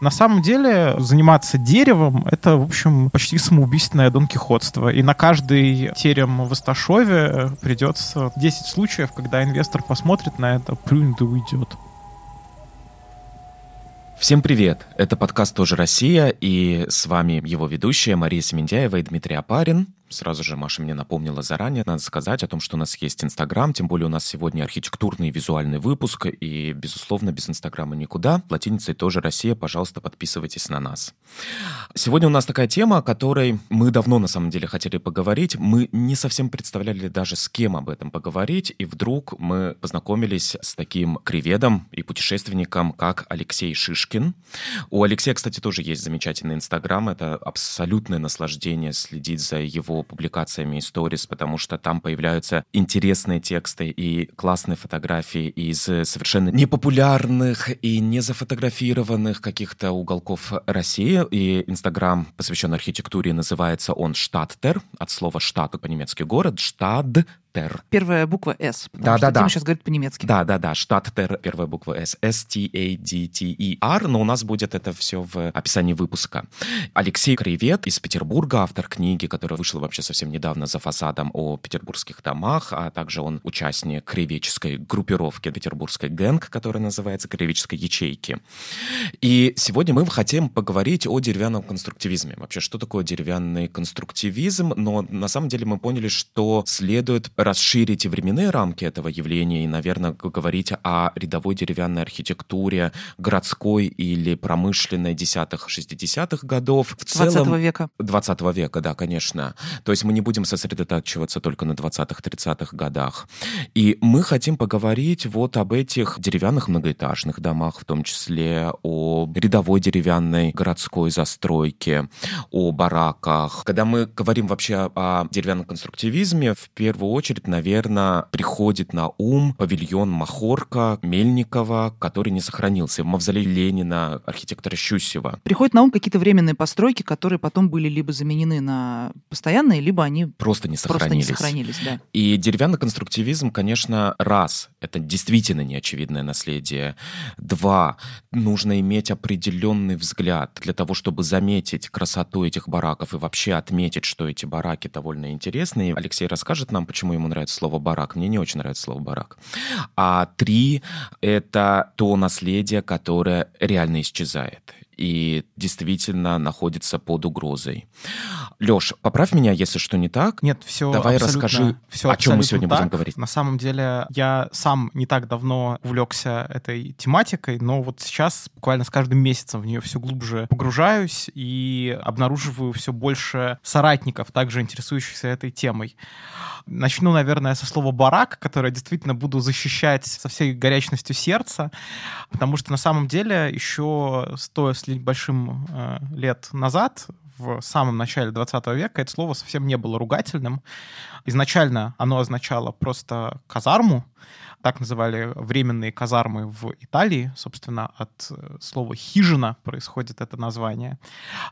На самом деле заниматься деревом — это, в общем, почти самоубийственное донкихотство. И на каждый терем в Исташове придется 10 случаев, когда инвестор посмотрит на это, плюнет и уйдет. Всем привет! Это подкаст «Тоже Россия» и с вами его ведущая Мария Семендяева и Дмитрий Апарин. Сразу же Маша мне напомнила заранее, надо сказать о том, что у нас есть Инстаграм, тем более у нас сегодня архитектурный и визуальный выпуск, и, безусловно, без Инстаграма никуда. Латиницей тоже Россия, пожалуйста, подписывайтесь на нас. Сегодня у нас такая тема, о которой мы давно, на самом деле, хотели поговорить. Мы не совсем представляли даже, с кем об этом поговорить, и вдруг мы познакомились с таким криведом и путешественником, как Алексей Шишкин. У Алексея, кстати, тоже есть замечательный Инстаграм, это абсолютное наслаждение следить за его публикациями и сторис, потому что там появляются интересные тексты и классные фотографии из совершенно непопулярных и не зафотографированных каких-то уголков России. И Инстаграм посвящен архитектуре, называется он «Штаттер», от слова «штат» по-немецки «город», «штад», Штаттер. Первая буква «С», потому да, что да, Дима да. сейчас говорит по-немецки. Да, да, да, Штаттер, первая буква «С», S-T-A-D-T-E-R, но у нас будет это все в описании выпуска. Алексей Кривет из Петербурга, автор книги, которая вышла вообще совсем недавно за фасадом о петербургских домах, а также он участник кривеческой группировки петербургской ГЭНК, которая называется кривеческой ячейки. И сегодня мы хотим поговорить о деревянном конструктивизме. Вообще, что такое деревянный конструктивизм? Но на самом деле мы поняли, что следует расширить и временные рамки этого явления и, наверное, говорить о рядовой деревянной архитектуре городской или промышленной десятых, шестидесятых годов. В 20 века. 20 века, да, конечно. То есть мы не будем сосредотачиваться только на 20-30-х годах. И мы хотим поговорить вот об этих деревянных многоэтажных домах, в том числе о рядовой деревянной городской застройке, о бараках. Когда мы говорим вообще о деревянном конструктивизме, в первую очередь, наверное, приходит на ум павильон Махорка Мельникова, который не сохранился, мавзолей Ленина, архитектора Щусева. Приходят на ум какие-то временные постройки, которые потом были либо заменены на постоянные, либо они просто не сохранились. Просто не сохранились да. И деревянный конструктивизм, конечно, раз, это действительно неочевидное наследие. Два, нужно иметь определенный взгляд для того, чтобы заметить красоту этих бараков и вообще отметить, что эти бараки довольно интересные. Алексей расскажет нам, почему ему нравится слово барак. Мне не очень нравится слово барак. А три — это то наследие, которое реально исчезает и действительно находится под угрозой. Леш, поправь меня, если что не так. Нет, все Давай расскажи, все о чем мы сегодня так. будем говорить. На самом деле, я сам не так давно увлекся этой тематикой, но вот сейчас буквально с каждым месяцем в нее все глубже погружаюсь и обнаруживаю все больше соратников, также интересующихся этой темой. Начну, наверное, со слова «барак», которое действительно буду защищать со всей горячностью сердца, потому что на самом деле еще сто с большим э, лет назад в самом начале 20 века это слово совсем не было ругательным. Изначально оно означало просто казарму, так называли временные казармы в Италии, собственно, от э, слова «хижина» происходит это название.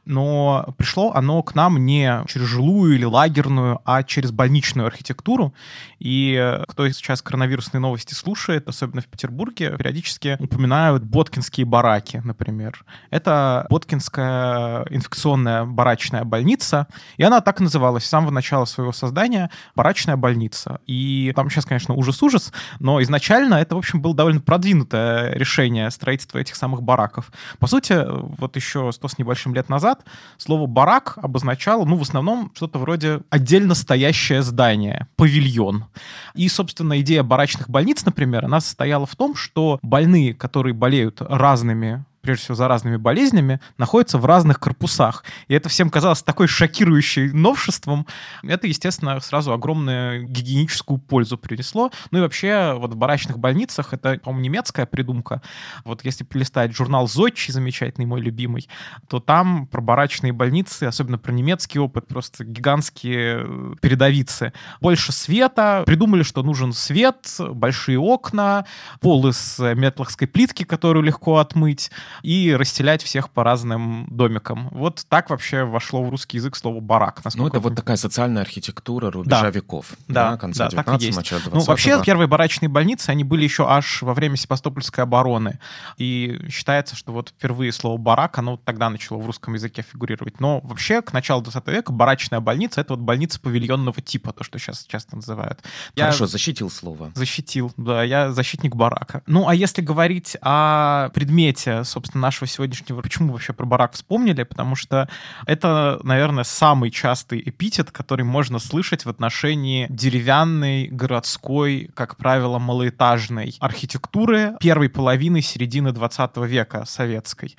Но пришло оно к нам не через жилую или лагерную, а через больничную архитектуру. И э, кто сейчас коронавирусные новости слушает, особенно в Петербурге, периодически упоминают боткинские бараки, например. Это Боткинская инфекционная барачная больница, и она так и называлась с самого начала своего создания «барачная больница». И там сейчас, конечно, ужас-ужас, но изначально это, в общем, было довольно продвинутое решение строительства этих самых бараков. По сути, вот еще сто с небольшим лет назад слово «барак» обозначало, ну, в основном, что-то вроде отдельно стоящее здание, павильон. И, собственно, идея барачных больниц, например, она состояла в том, что больные, которые болеют разными прежде всего за разными болезнями, находятся в разных корпусах. И это всем казалось такой шокирующим новшеством. Это, естественно, сразу огромную гигиеническую пользу принесло. Ну и вообще вот в барачных больницах, это, по-моему, немецкая придумка. Вот если полистать журнал «Зодчий», замечательный, мой любимый, то там про барачные больницы, особенно про немецкий опыт, просто гигантские э, передовицы. Больше света. Придумали, что нужен свет, большие окна, пол из метлахской плитки, которую легко отмыть, и расселять всех по разным домикам. Вот так вообще вошло в русский язык слово «барак». Ну, это вот такая социальная архитектура рубежа да. веков. Да, да, конца да, 19 начала 20 Ну, вообще, первые барачные больницы, они были еще аж во время Севастопольской обороны. И считается, что вот впервые слово «барак», оно тогда начало в русском языке фигурировать. Но вообще, к началу 20 века барачная больница — это вот больница павильонного типа, то, что сейчас часто называют. Хорошо, я... защитил слово. Защитил, да, я защитник барака. Ну, а если говорить о предмете, собственно, нашего сегодняшнего, почему вообще про барак вспомнили? Потому что это, наверное, самый частый эпитет, который можно слышать в отношении деревянной, городской, как правило, малоэтажной архитектуры первой половины середины 20 века советской.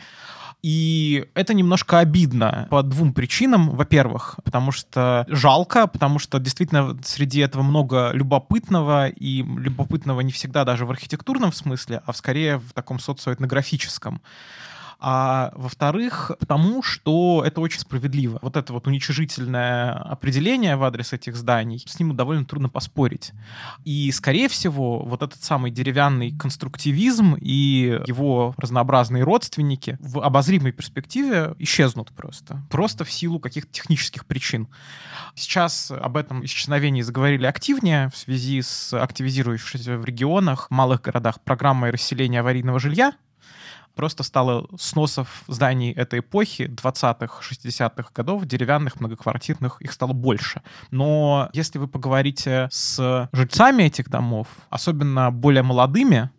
И это немножко обидно по двум причинам. Во-первых, потому что жалко, потому что действительно среди этого много любопытного, и любопытного не всегда даже в архитектурном смысле, а скорее в таком социоэтнографическом а во-вторых, потому что это очень справедливо. Вот это вот уничижительное определение в адрес этих зданий, с ним довольно трудно поспорить. И, скорее всего, вот этот самый деревянный конструктивизм и его разнообразные родственники в обозримой перспективе исчезнут просто. Просто в силу каких-то технических причин. Сейчас об этом исчезновении заговорили активнее в связи с активизирующейся в регионах, малых городах программой расселения аварийного жилья, просто стало сносов зданий этой эпохи, 20-х, 60-х годов, деревянных, многоквартирных, их стало больше. Но если вы поговорите с жильцами этих домов, особенно более молодыми,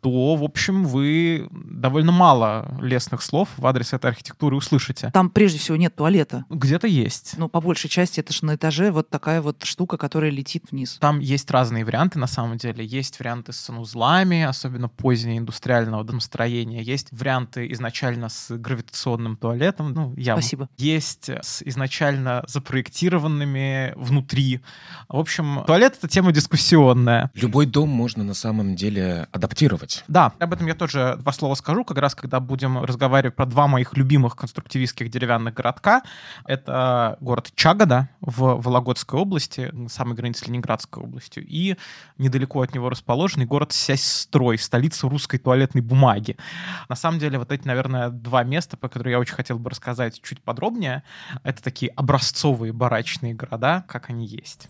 то, в общем, вы довольно мало лестных слов в адрес этой архитектуры услышите. Там прежде всего нет туалета. Где-то есть. Ну, по большей части это же на этаже вот такая вот штука, которая летит вниз. Там есть разные варианты, на самом деле. Есть варианты с санузлами, особенно позднего индустриального домостроения. Есть варианты изначально с гравитационным туалетом, ну, явно. Спасибо. Есть с изначально запроектированными внутри. В общем, туалет — это тема дискуссионная. Любой дом можно на самом деле адаптировать делать. Да, об этом я тоже два слова скажу, как раз когда будем разговаривать про два моих любимых конструктивистских деревянных городка. Это город Чагода в Вологодской области, самой границе с Ленинградской областью, и недалеко от него расположенный город Сясьстрой, столица русской туалетной бумаги. На самом деле, вот эти, наверное, два места, по которым я очень хотел бы рассказать чуть подробнее, это такие образцовые барачные города, как они есть.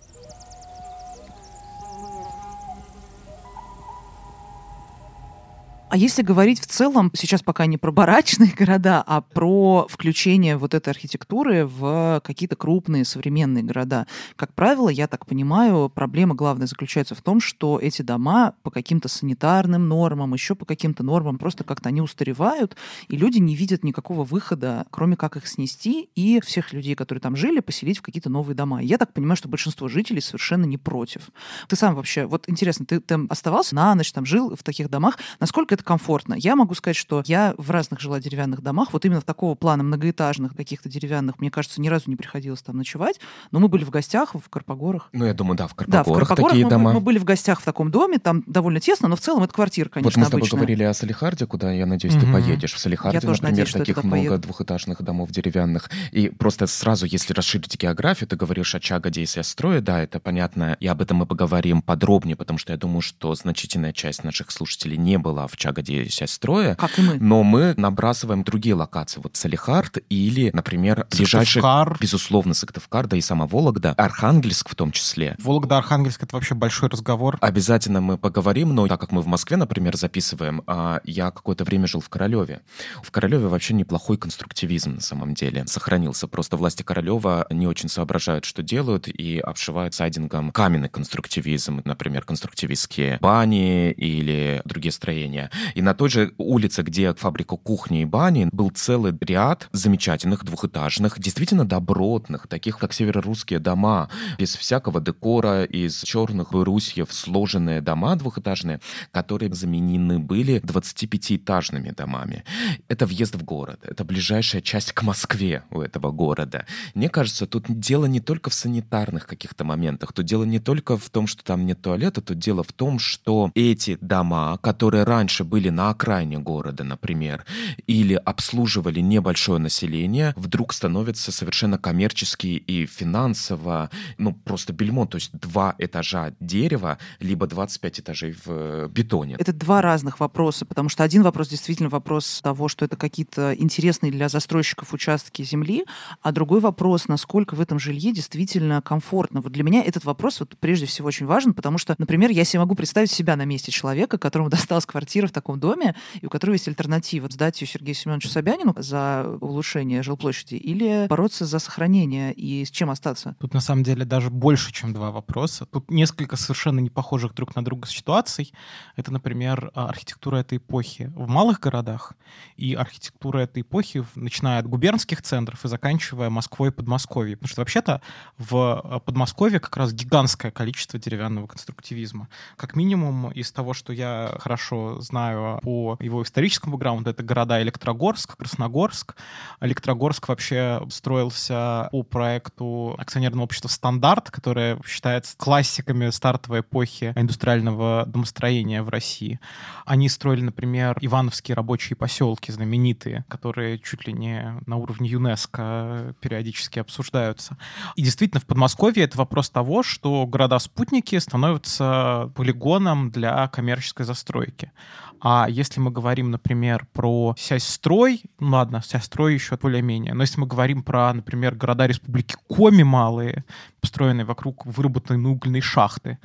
А если говорить в целом, сейчас пока не про барачные города, а про включение вот этой архитектуры в какие-то крупные современные города. Как правило, я так понимаю, проблема главная заключается в том, что эти дома по каким-то санитарным нормам, еще по каким-то нормам, просто как-то они устаревают, и люди не видят никакого выхода, кроме как их снести и всех людей, которые там жили, поселить в какие-то новые дома. я так понимаю, что большинство жителей совершенно не против. Ты сам вообще, вот интересно, ты там оставался на ночь, там жил в таких домах, насколько это комфортно. Я могу сказать, что я в разных жила деревянных домах, вот именно в такого плана многоэтажных, каких-то деревянных, мне кажется, ни разу не приходилось там ночевать, но мы были в гостях в Карпогорах. Ну, я думаю, да, в Карпогорах, да, в Карпогорах такие мы, дома. Мы были в гостях в таком доме, там довольно тесно, но в целом это квартира, конечно, Вот мы с тобой обычная. говорили о Салихарде, куда, я надеюсь, ты поедешь. В Салихарде, я например, надеюсь, таких много поеду. двухэтажных домов деревянных. И просто сразу, если расширить географию, ты говоришь о Чагоде и Сестрое, да, это понятно, и об этом мы поговорим подробнее, потому что я думаю, что значительная часть наших слушателей не была в Чагоде и Сестроя. Как и мы. Но мы набрасываем другие локации. Вот Салихард или, например, ближайший, безусловно, Сыктывкар, да и сама Вологда, Архангельск в том числе. Вологда, Архангельск — это вообще большой разговор. Обязательно мы поговорим, но так как мы в Москве, например, записываем, а я какое-то время жил в Королеве. В Королеве вообще неплохой конструктивизм на самом деле сохранился. Просто власти Королева не очень соображают, что делают, и обшивают сайдингом каменный конструктивизм, например, конструктивистские бани или другие строения. И на той же улице, где фабрика кухни и бани, был целый ряд замечательных двухэтажных, действительно добротных, таких как северорусские дома, без всякого декора, из черных брусьев сложенные дома двухэтажные, которые заменены были 25-этажными домами. Это въезд в город, это ближайшая часть к Москве у этого города. Мне кажется, тут дело не только в санитарных каких-то моментах, тут дело не только в том, что там нет туалета, тут дело в том, что эти дома, которые раньше были на окраине города, например, или обслуживали небольшое население, вдруг становятся совершенно коммерчески и финансово, ну, просто бельмо, то есть два этажа дерева, либо 25 этажей в э, бетоне. Это два разных вопроса, потому что один вопрос действительно вопрос того, что это какие-то интересные для застройщиков участки земли, а другой вопрос, насколько в этом жилье действительно комфортно. Вот для меня этот вопрос вот прежде всего очень важен, потому что, например, я себе могу представить себя на месте человека, которому досталась квартира в таком доме, и у которого есть альтернатива сдать ее Сергею Семеновичу Собянину за улучшение жилплощади или бороться за сохранение и с чем остаться? Тут на самом деле даже больше, чем два вопроса. Тут несколько совершенно не похожих друг на друга ситуаций. Это, например, архитектура этой эпохи в малых городах и архитектура этой эпохи, начиная от губернских центров и заканчивая Москвой и Подмосковьем. Потому что вообще-то в э, Подмосковье как раз гигантское количество деревянного конструктивизма. Как минимум из того, что я хорошо знаю по его историческому бэкграунду, это города Электрогорск, Красногорск. Электрогорск вообще строился по проекту акционерного общества «Стандарт», которое считается классиками стартовой эпохи индустриального домостроения в России. Они строили, например, Ивановские рабочие поселки знаменитые, которые чуть ли не на уровне ЮНЕСКо периодически обсуждаются. И действительно, в Подмосковье это вопрос того, что города-спутники становятся полигоном для коммерческой застройки. А если мы говорим, например, про сельстрой, ну ладно, сельстрой еще более-менее, но если мы говорим про, например, города Республики Коми малые, построенные вокруг выработанной угольной шахты,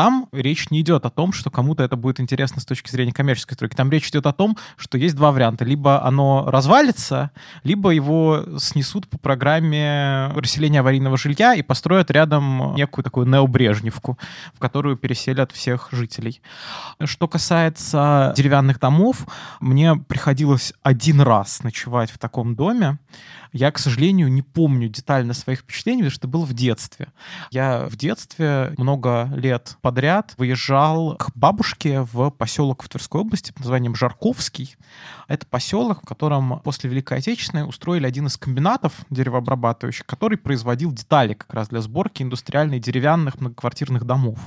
там речь не идет о том, что кому-то это будет интересно с точки зрения коммерческой стройки. Там речь идет о том, что есть два варианта. Либо оно развалится, либо его снесут по программе расселения аварийного жилья и построят рядом некую такую необрежневку, в которую переселят всех жителей. Что касается деревянных домов, мне приходилось один раз ночевать в таком доме. Я, к сожалению, не помню детально своих впечатлений, потому что это было в детстве. Я в детстве много лет подряд выезжал к бабушке в поселок в Тверской области под названием Жарковский. Это поселок, в котором после Великой Отечественной устроили один из комбинатов деревообрабатывающих, который производил детали как раз для сборки индустриальных деревянных многоквартирных домов.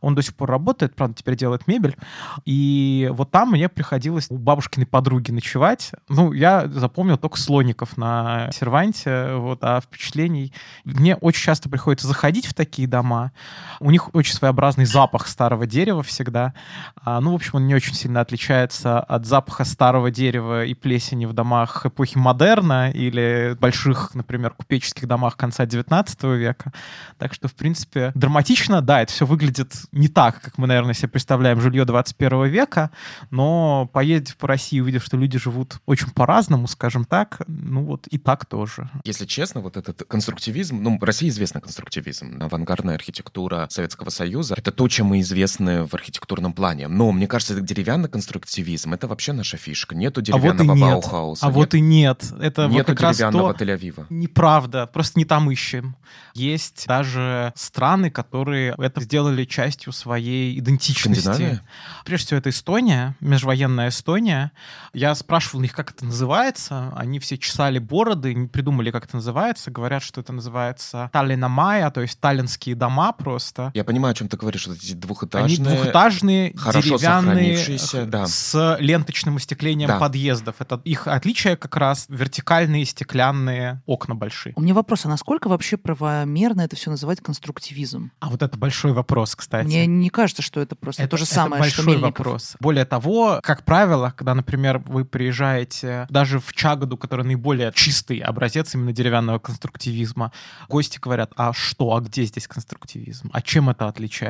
Он до сих пор работает, правда, теперь делает мебель. И вот там мне приходилось у бабушкиной подруги ночевать. Ну, я запомнил только слоников на серванте, вот, а впечатлений... Мне очень часто приходится заходить в такие дома. У них очень своеобразный запах старого дерева всегда. А, ну, в общем, он не очень сильно отличается от запаха старого дерева и плесени в домах эпохи модерна или больших, например, купеческих домах конца 19 века. Так что, в принципе, драматично, да, это все выглядит не так, как мы, наверное, себе представляем жилье 21 века, но поездив по России, увидев, что люди живут очень по-разному, скажем так, ну вот и так тоже. Если честно, вот этот конструктивизм, ну, России известный конструктивизм, авангардная архитектура Советского Союза, это то, чем мы известны в архитектурном плане. Но, мне кажется, деревянный конструктивизм — это вообще наша фишка. Нету деревянного а вот Баухауса. А нет, вот и нет. Это нету вот как деревянного раз то... Тель-Авива. Неправда. Просто не там ищем. Есть даже страны, которые это сделали частью своей идентичности. Прежде всего, это Эстония, межвоенная Эстония. Я спрашивал их, как это называется. Они все чесали бороды, не придумали, как это называется. Говорят, что это называется Таллина Майя, то есть таллинские дома просто. Я понимаю, о чем ты говоришь, вот эти двухэтажные. Они двухэтажные, хорошо деревянные, да. с ленточным остеклением да. подъездов. Это их отличие как раз вертикальные стеклянные окна большие. У меня вопрос, а насколько вообще правомерно это все называть конструктивизм? А вот это большой вопрос, кстати. Мне не кажется, что это просто это, то же самое, это большой что вопрос. Более того, как правило, когда, например, вы приезжаете даже в Чагоду, который наиболее чистый образец именно деревянного конструктивизма, гости говорят, а что, а где здесь конструктивизм? А чем это отличается?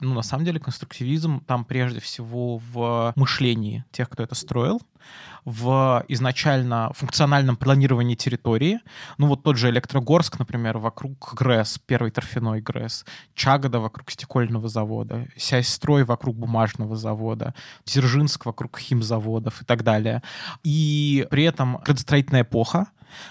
Ну, на самом деле, конструктивизм там прежде всего в мышлении тех, кто это строил, в изначально функциональном планировании территории. Ну вот тот же Электрогорск, например, вокруг ГРЭС, первый торфяной ГРЭС, Чагода вокруг стекольного завода, Сяйстрой вокруг бумажного завода, Дзержинск вокруг химзаводов и так далее. И при этом градостроительная эпоха,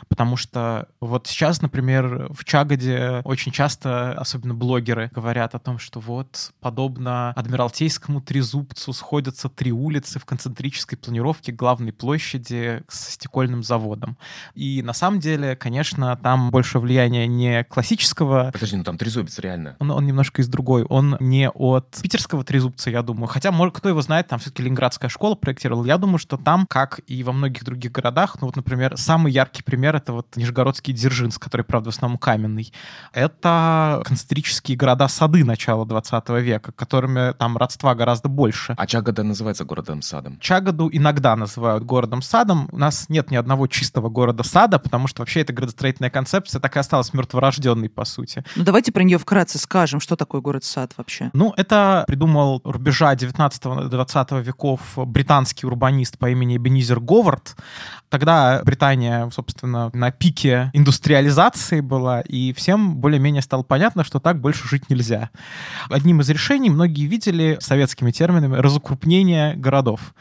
Потому что вот сейчас, например, в Чагоде очень часто, особенно блогеры, говорят о том, что вот, подобно Адмиралтейскому трезубцу, сходятся три улицы в концентрической планировке, главной площади с стекольным заводом. И на самом деле, конечно, там больше влияние не классического... Подожди, ну там трезубец реально. Он, он немножко из другой. Он не от питерского трезубца, я думаю. Хотя, может, кто его знает, там все-таки Ленинградская школа проектировала. Я думаю, что там, как и во многих других городах, ну вот, например, самый яркий пример — это вот Нижегородский Дзержинск, который, правда, в основном каменный. Это концентрические города-сады начала 20 века, которыми там родства гораздо больше. А Чагода называется городом-садом? Чагаду иногда называют городом-садом. У нас нет ни одного чистого города-сада, потому что вообще эта градостроительная концепция так и осталась мертворожденной, по сути. Ну, давайте про нее вкратце скажем, что такое город-сад вообще. Ну, это придумал рубежа 19-20 веков британский урбанист по имени Бенизер Говард. Тогда Британия, собственно, на пике индустриализации была, и всем более-менее стало понятно, что так больше жить нельзя. Одним из решений многие видели советскими терминами разукрупнение городов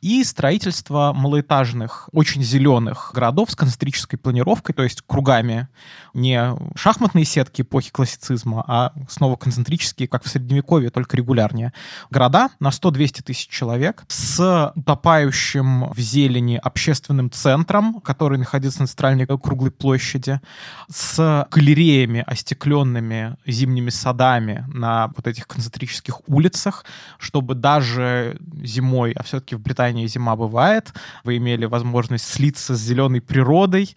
и строительство малоэтажных, очень зеленых городов с концентрической планировкой, то есть кругами, не шахматные сетки эпохи классицизма, а снова концентрические, как в Средневековье, только регулярнее. Города на 100-200 тысяч человек с утопающим в зелени общественным центром, который находится на центральной круглой площади, с галереями, остекленными зимними садами на вот этих концентрических улицах, чтобы даже зимой, а все-таки в Британии зима бывает, вы имели возможность слиться с зеленой природой.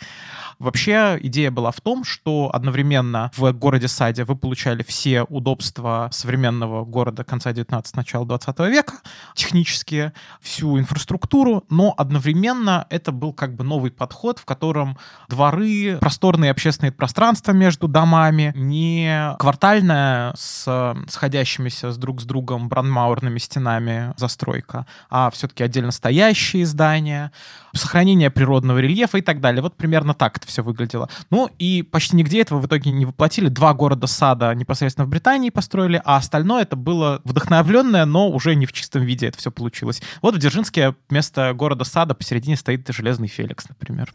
Вообще идея была в том, что одновременно в городе-саде вы получали все удобства современного города конца 19 начала 20 века, технические, всю инфраструктуру, но одновременно это был как бы новый подход, в котором дворы, просторные общественные пространства между домами, не квартальная с сходящимися с друг с другом бранмауэрными стенами застройка, а все-таки отдельно стоящие здания, сохранение природного рельефа и так далее. Вот примерно так это все выглядело. Ну и почти нигде этого в итоге не воплотили. Два города-сада непосредственно в Британии построили, а остальное это было вдохновленное, но уже не в чистом виде это все получилось. Вот в Дзержинске вместо города-сада посередине стоит железный Феликс, например.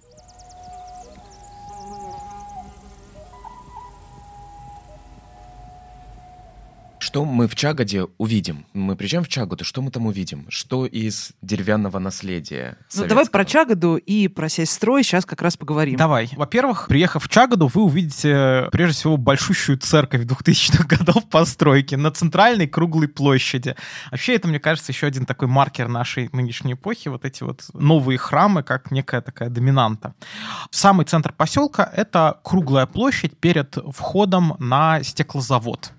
Что мы в Чагоде увидим? Мы приезжаем в Чагоду, что мы там увидим? Что из деревянного наследия Ну, давай про Чагоду и про сельстрой сейчас как раз поговорим. Давай. Во-первых, приехав в Чагоду, вы увидите, прежде всего, большущую церковь 2000-х годов постройки на центральной круглой площади. Вообще, это, мне кажется, еще один такой маркер нашей нынешней эпохи, вот эти вот новые храмы, как некая такая доминанта. Самый центр поселка — это круглая площадь перед входом на стеклозавод.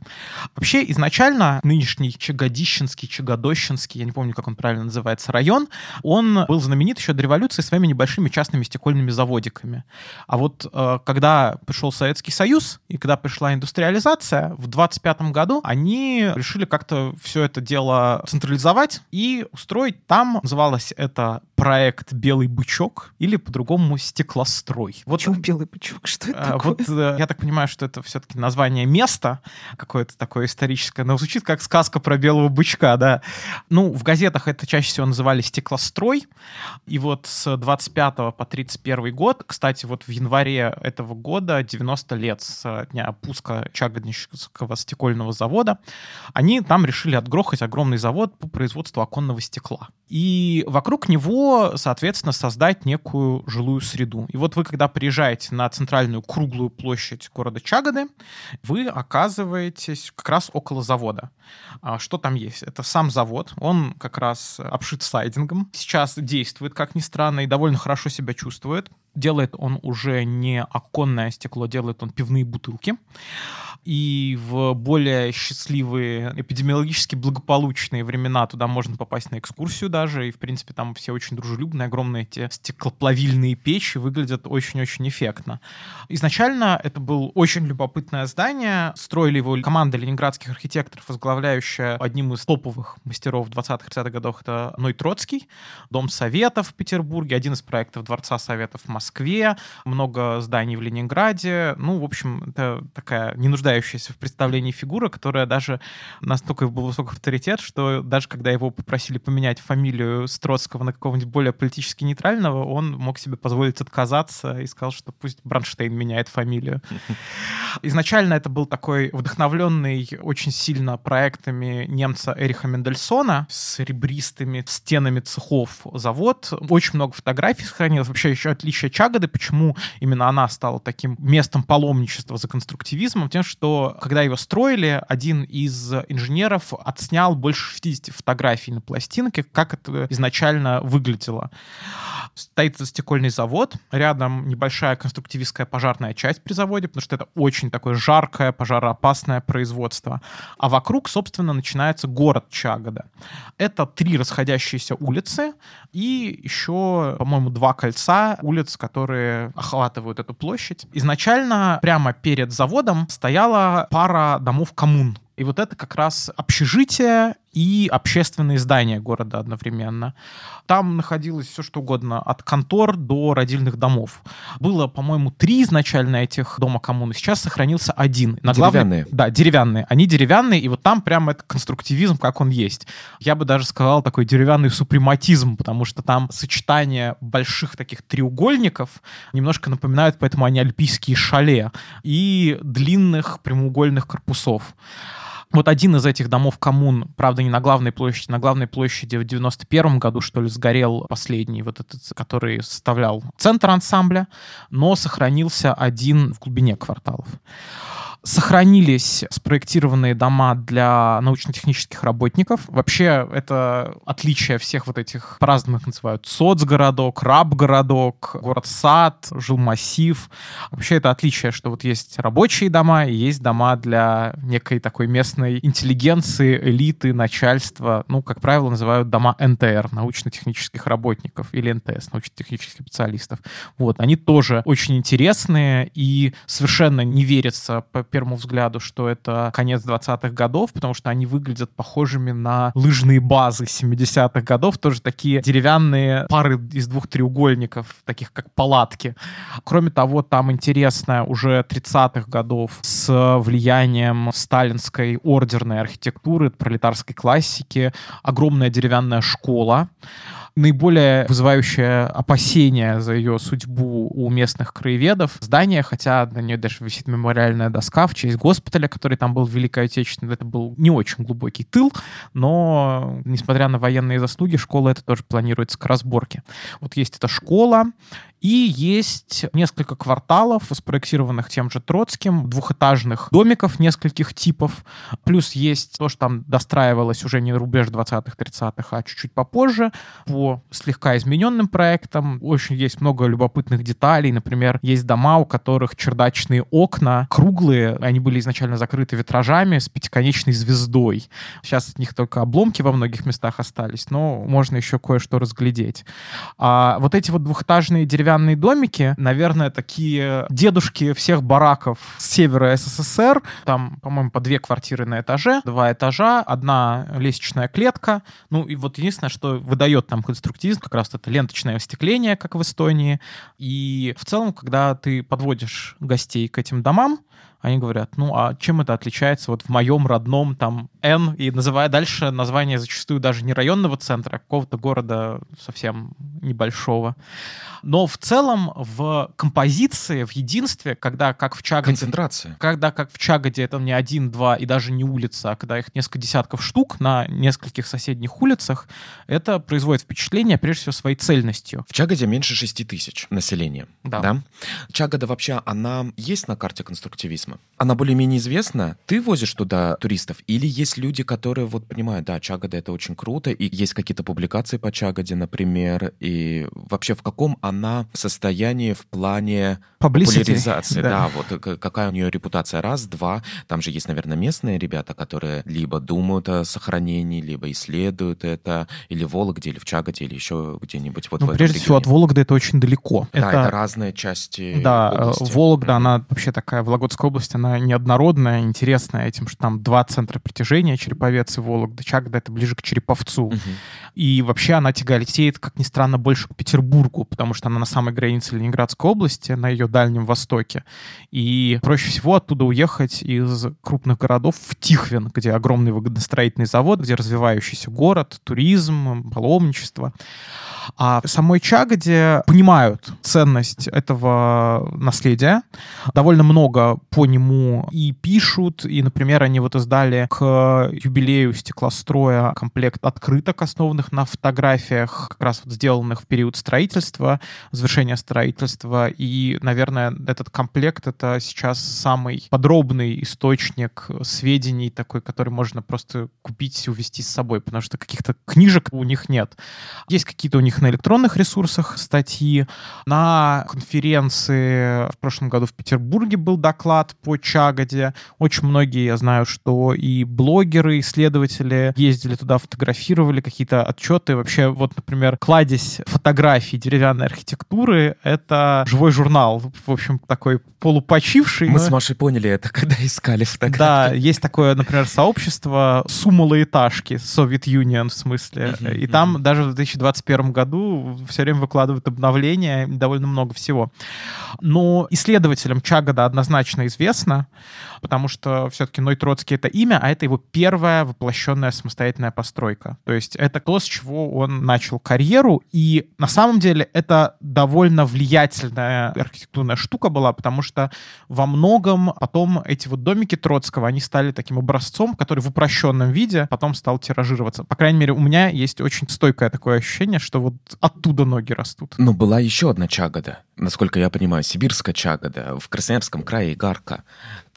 Вообще, изначально нынешний Чагодищенский, Чагодощенский, я не помню, как он правильно называется, район, он был знаменит еще до революции своими небольшими частными стекольными заводиками. А вот э, когда пришел Советский Союз и когда пришла индустриализация, в 25 году они решили как-то все это дело централизовать и устроить там, называлось это проект «Белый бычок» или по-другому «Стеклострой». Вот, Почему «Белый бычок»? Что это такое? Вот э, я так понимаю, что это все-таки название места, какое-то такое историческое, но звучит как сказка про белого бычка, да. Ну, в газетах это чаще всего называли «Стеклострой», и вот с 25 по 31 год, кстати, вот в январе этого года, 90 лет с дня опуска Чагоднического стекольного завода, они там решили отгрохать огромный завод по производству оконного стекла. И вокруг него соответственно, создать некую жилую среду. И вот вы, когда приезжаете на центральную круглую площадь города Чагоды, вы оказываетесь как раз около завода. А что там есть? Это сам завод, он как раз обшит сайдингом. Сейчас действует, как ни странно, и довольно хорошо себя чувствует. Делает он уже не оконное стекло, делает он пивные бутылки. И в более счастливые, эпидемиологически благополучные времена туда можно попасть на экскурсию даже, и, в принципе, там все очень дружелюбные, огромные эти стеклоплавильные печи выглядят очень-очень эффектно. Изначально это было очень любопытное здание, строили его команда ленинградских архитекторов, возглавляющая одним из топовых мастеров 20-30-х годов, это Ной Троцкий, Дом Советов в Петербурге, один из проектов Дворца Советов в Москве, Москве, много зданий в Ленинграде. Ну, в общем, это такая не нуждающаяся в представлении фигура, которая даже настолько был высокий авторитет, что даже когда его попросили поменять фамилию Строцкого на какого-нибудь более политически нейтрального, он мог себе позволить отказаться и сказал, что пусть Бронштейн меняет фамилию. Изначально это был такой вдохновленный очень сильно проектами немца Эриха Мендельсона с ребристыми стенами цехов завод. Очень много фотографий сохранилось. Вообще еще отличие Чагоды, почему именно она стала таким местом паломничества за конструктивизмом, тем, что когда его строили, один из инженеров отснял больше 60 фотографий на пластинке, как это изначально выглядело. Стоит стекольный завод, рядом небольшая конструктивистская пожарная часть при заводе, потому что это очень такое жаркое, пожароопасное производство. А вокруг, собственно, начинается город Чагода. Это три расходящиеся улицы и еще, по-моему, два кольца улиц, которые охватывают эту площадь. Изначально прямо перед заводом стояла пара домов коммун, и вот это как раз общежитие и общественные здания города одновременно. Там находилось все что угодно, от контор до родильных домов. Было, по-моему, три изначально этих дома коммуны, сейчас сохранился один. На деревянные? Главной... Да, деревянные. Они деревянные, и вот там прямо это конструктивизм, как он есть. Я бы даже сказал такой деревянный супрематизм, потому что там сочетание больших таких треугольников немножко напоминают, поэтому они альпийские шале, и длинных прямоугольных корпусов. Вот один из этих домов коммун, правда, не на главной площади, на главной площади в 91 году, что ли, сгорел последний, вот этот, который составлял центр ансамбля, но сохранился один в глубине кварталов. Сохранились спроектированные дома для научно-технических работников. Вообще, это отличие всех вот этих, по-разному их называют, соцгородок, рабгородок, город-сад, жилмассив. Вообще, это отличие, что вот есть рабочие дома и есть дома для некой такой местной интеллигенции, элиты, начальства. Ну, как правило, называют дома НТР, научно-технических работников, или НТС, научно-технических специалистов. Вот, они тоже очень интересные и совершенно не верится по первому взгляду, что это конец 20-х годов, потому что они выглядят похожими на лыжные базы 70-х годов, тоже такие деревянные пары из двух треугольников, таких как палатки. Кроме того, там интересная уже 30-х годов с влиянием сталинской ордерной архитектуры, пролетарской классики, огромная деревянная школа, наиболее вызывающее опасения за ее судьбу у местных краеведов здание, хотя на нее даже висит мемориальная доска в честь госпиталя, который там был в Великой Отечественной. Это был не очень глубокий тыл, но, несмотря на военные заслуги, школа это тоже планируется к разборке. Вот есть эта школа, и есть несколько кварталов, спроектированных тем же Троцким, двухэтажных домиков нескольких типов. Плюс есть то, что там достраивалось уже не рубеж 20-х, 30-х, а чуть-чуть попозже, по слегка измененным проектам. Очень есть много любопытных деталей. Например, есть дома, у которых чердачные окна круглые, они были изначально закрыты витражами с пятиконечной звездой. Сейчас от них только обломки во многих местах остались, но можно еще кое-что разглядеть. А вот эти вот двухэтажные деревянные деревянные домики, наверное, такие дедушки всех бараков с севера СССР. Там, по-моему, по две квартиры на этаже, два этажа, одна лестничная клетка. Ну и вот единственное, что выдает там конструктивизм, как раз это ленточное остекление, как в Эстонии. И в целом, когда ты подводишь гостей к этим домам, они говорят, ну а чем это отличается вот в моем родном там Н, и называя дальше название зачастую даже не районного центра, а какого-то города совсем небольшого. Но в целом в композиции, в единстве, когда как в Чагоде... Концентрация. Когда как в Чагоде это не один, два и даже не улица, а когда их несколько десятков штук на нескольких соседних улицах, это производит впечатление, прежде всего, своей цельностью. В Чагоде меньше 6 тысяч населения. Да. да? Чагода вообще, она есть на карте конструктивизма? Она более-менее известна? Ты возишь туда туристов? Или есть люди, которые вот понимают, да, Чагода это очень круто, и есть какие-то публикации по Чагоде, например, и вообще в каком она состоянии в плане Publicity. популяризации. Да. да, вот какая у нее репутация. Раз, два. Там же есть, наверное, местные ребята, которые либо думают о сохранении, либо исследуют это, или в Вологде, или в Чагоде, или еще где-нибудь вот ну, в этом прежде всего, от Вологды это очень далеко. Да, это, это разные части Да, области. Вологда, она вообще такая, Вологодская область область, она неоднородная, интересная этим, что там два центра притяжения, Череповец и Вологда. Чагда — это ближе к Череповцу. Угу. И вообще она тяготеет, как ни странно, больше к Петербургу, потому что она на самой границе Ленинградской области, на ее дальнем востоке. И проще всего оттуда уехать из крупных городов в Тихвин, где огромный выгодостроительный завод, где развивающийся город, туризм, паломничество. А в самой Чагоде понимают ценность этого наследия. Довольно много по нему и пишут. И, например, они вот издали к юбилею стеклостроя комплект открыток, основанных на фотографиях, как раз вот сделанных в период строительства, завершения строительства. И, наверное, этот комплект — это сейчас самый подробный источник сведений такой, который можно просто купить и увезти с собой, потому что каких-то книжек у них нет. Есть какие-то у них на электронных ресурсах статьи. На конференции в прошлом году в Петербурге был доклад по Чагоде. Очень многие, я знаю, что и блогеры, исследователи ездили туда, фотографировали какие-то отчеты. Вообще, вот, например, кладезь фотографий деревянной архитектуры — это живой журнал. В общем, такой полупочивший. Мы но... с Машей поняли это, когда искали фотографии. Да, есть такое, например, сообщество Сумалоэтажки, Soviet Union в смысле. Uh-huh, и там uh-huh. даже в 2021 году году все время выкладывают обновления, довольно много всего. Но исследователям Чагода однозначно известно, потому что все-таки Ной Троцкий — это имя, а это его первая воплощенная самостоятельная постройка. То есть это то, с чего он начал карьеру, и на самом деле это довольно влиятельная архитектурная штука была, потому что во многом потом эти вот домики Троцкого, они стали таким образцом, который в упрощенном виде потом стал тиражироваться. По крайней мере, у меня есть очень стойкое такое ощущение, что вот оттуда ноги растут. Но была еще одна чагода, насколько я понимаю, сибирская чагода в Красноярском крае Игарка.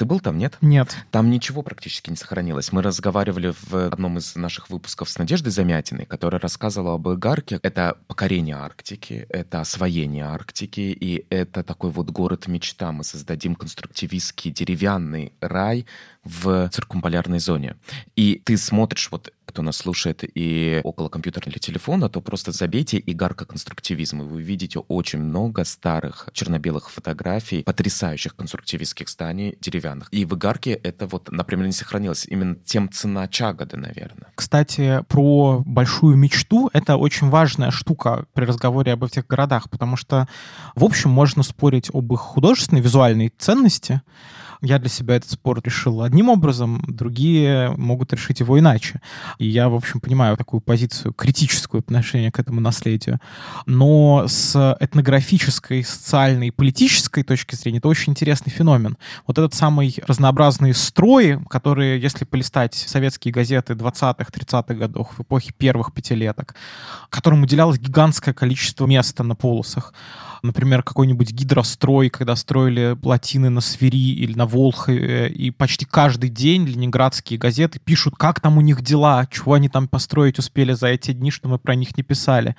Ты был там, нет? Нет. Там ничего практически не сохранилось. Мы разговаривали в одном из наших выпусков с Надеждой Замятиной, которая рассказывала об Игарке. Это покорение Арктики, это освоение Арктики, и это такой вот город-мечта. Мы создадим конструктивистский деревянный рай в циркумполярной зоне. И ты смотришь, вот кто нас слушает и около компьютера или телефона, то просто забейте «Игарка конструктивизм», и вы увидите очень много старых черно-белых фотографий потрясающих конструктивистских зданий деревянных. И в «Игарке» это вот, например, не сохранилось. Именно тем цена Чагоды, наверное. Кстати, про большую мечту — это очень важная штука при разговоре об этих городах, потому что, в общем, можно спорить об их художественной, визуальной ценности, я для себя этот спор решил одним образом, другие могут решить его иначе. И я, в общем, понимаю такую позицию критическую отношение к этому наследию. Но с этнографической, социальной и политической точки зрения это очень интересный феномен. Вот этот самый разнообразный строй, которые, если полистать советские газеты 20-х, 30-х годов, в эпохе первых пятилеток, которым уделялось гигантское количество места на полосах, например, какой-нибудь гидрострой, когда строили плотины на Свири или на Волхове, и почти каждый день ленинградские газеты пишут, как там у них дела, чего они там построить успели за эти дни, что мы про них не писали.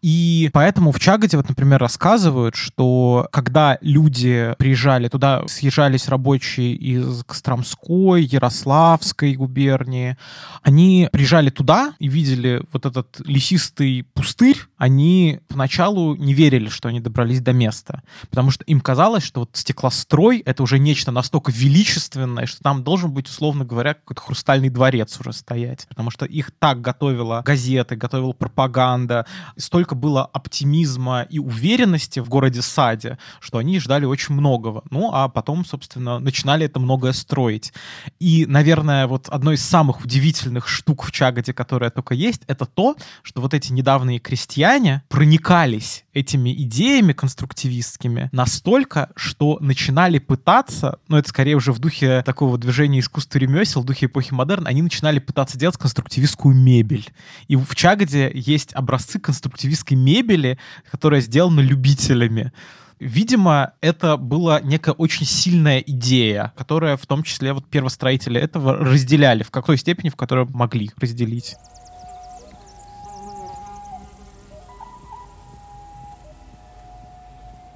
И поэтому в Чагоде, вот, например, рассказывают, что когда люди приезжали туда, съезжались рабочие из Костромской, Ярославской губернии, они приезжали туда и видели вот этот лесистый пустырь, они поначалу не верили, что они добрались до места, потому что им казалось, что вот стеклострой — это уже нечто настолько величественное, что там должен быть, условно говоря, какой-то хрустальный дворец уже стоять, потому что их так готовила газеты, готовила пропаганда, столько настолько было оптимизма и уверенности в городе Саде, что они ждали очень многого. Ну, а потом, собственно, начинали это многое строить. И, наверное, вот одной из самых удивительных штук в Чагоде, которая только есть, это то, что вот эти недавние крестьяне проникались этими идеями конструктивистскими настолько, что начинали пытаться, ну, это скорее уже в духе такого движения искусства ремесел, в духе эпохи модерн, они начинали пытаться делать конструктивистскую мебель. И в Чагоде есть образцы конструктивистской мебели, которая сделана любителями. Видимо, это была некая очень сильная идея, которая в том числе вот первостроители этого разделяли в какой степени, в которой могли разделить.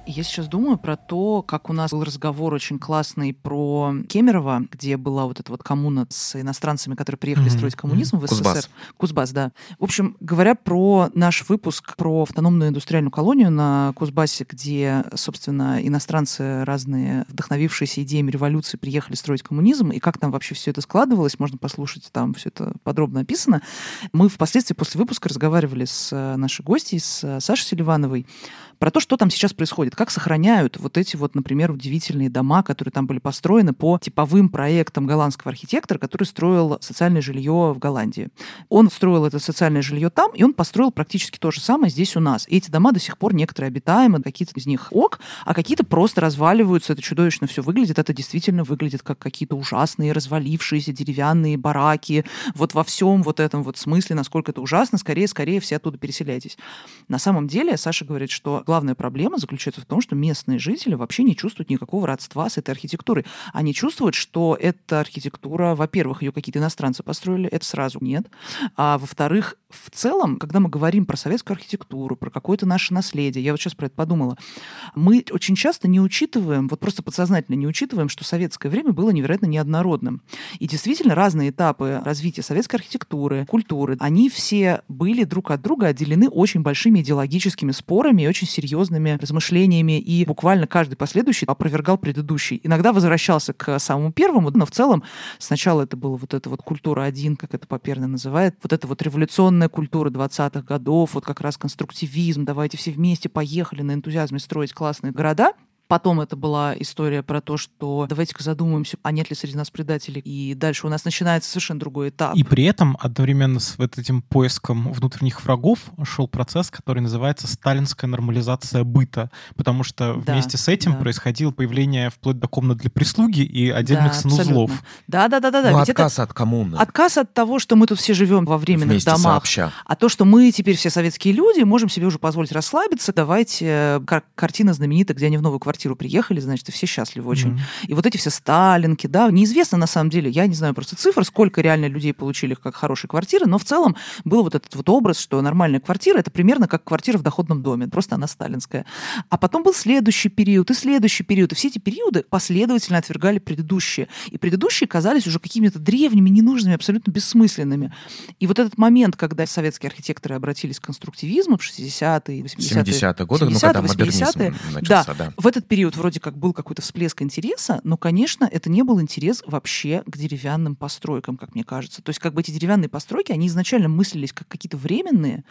Я сейчас думаю про то, как у нас был разговор очень классный про Кемерово, где была вот эта вот коммуна с иностранцами, которые приехали mm-hmm. строить коммунизм mm-hmm. в СССР. Кузбасс. Кузбасс, да. В общем, говоря про наш выпуск про автономную индустриальную колонию на Кузбассе, где, собственно, иностранцы разные, вдохновившиеся идеями революции, приехали строить коммунизм, и как там вообще все это складывалось, можно послушать, там все это подробно описано. Мы впоследствии после выпуска разговаривали с нашей гостьей, с Сашей Селивановой, про то, что там сейчас происходит, как сохраняют вот эти вот, например, удивительные дома, которые там были построены по типовым проектам голландского архитектора, который строил социальное жилье в Голландии. Он строил это социальное жилье там, и он построил практически то же самое здесь у нас. И эти дома до сих пор некоторые обитаемы, какие-то из них ок, а какие-то просто разваливаются, это чудовищно все выглядит, это действительно выглядит как какие-то ужасные развалившиеся деревянные бараки, вот во всем вот этом вот смысле, насколько это ужасно, скорее, скорее все оттуда переселяйтесь. На самом деле Саша говорит, что главная проблема заключается в том, что местные жители вообще не чувствуют никакого родства с этой архитектурой. Они чувствуют, что эта архитектура, во-первых, ее какие-то иностранцы построили, это сразу нет. А во-вторых, в целом, когда мы говорим про советскую архитектуру, про какое-то наше наследие, я вот сейчас про это подумала, мы очень часто не учитываем, вот просто подсознательно не учитываем, что советское время было невероятно неоднородным. И действительно разные этапы развития советской архитектуры, культуры, они все были друг от друга отделены очень большими идеологическими спорами очень серьезными размышлениями, и буквально каждый последующий опровергал предыдущий. Иногда возвращался к самому первому, но в целом сначала это была вот эта вот культура один, как это Паперный называет, вот эта вот революционная культура 20-х годов, вот как раз конструктивизм, давайте все вместе поехали на энтузиазме строить классные города. Потом это была история про то, что давайте-ка задумаемся, а нет ли среди нас предателей. И дальше у нас начинается совершенно другой этап. И при этом одновременно с вот этим поиском внутренних врагов шел процесс, который называется сталинская нормализация быта. Потому что да, вместе с этим да. происходило появление вплоть до комнат для прислуги и отдельных да, санузлов. Да, да, да, да. да. Ну, отказ это... от коммуны. Отказ от того, что мы тут все живем во временных Вместе домах. Сообща. А то, что мы теперь все советские люди, можем себе уже позволить расслабиться. Давайте э, кар- картина знаменитая, где они в новую квартиру квартиру приехали, значит, и все счастливы очень. Mm-hmm. И вот эти все сталинки, да, неизвестно на самом деле, я не знаю просто цифр, сколько реально людей получили как хорошие квартиры, но в целом был вот этот вот образ, что нормальная квартира это примерно как квартира в доходном доме, просто она сталинская. А потом был следующий период и следующий период, и все эти периоды последовательно отвергали предыдущие. И предыдущие казались уже какими-то древними, ненужными, абсолютно бессмысленными. И вот этот момент, когда советские архитекторы обратились к конструктивизму в 60-е, 80-е, 70-е годы, 70-е, ну, когда 80-е, начался, да, да. В этот период вроде как был какой-то всплеск интереса, но, конечно, это не был интерес вообще к деревянным постройкам, как мне кажется. То есть как бы эти деревянные постройки, они изначально мыслились как какие-то временные,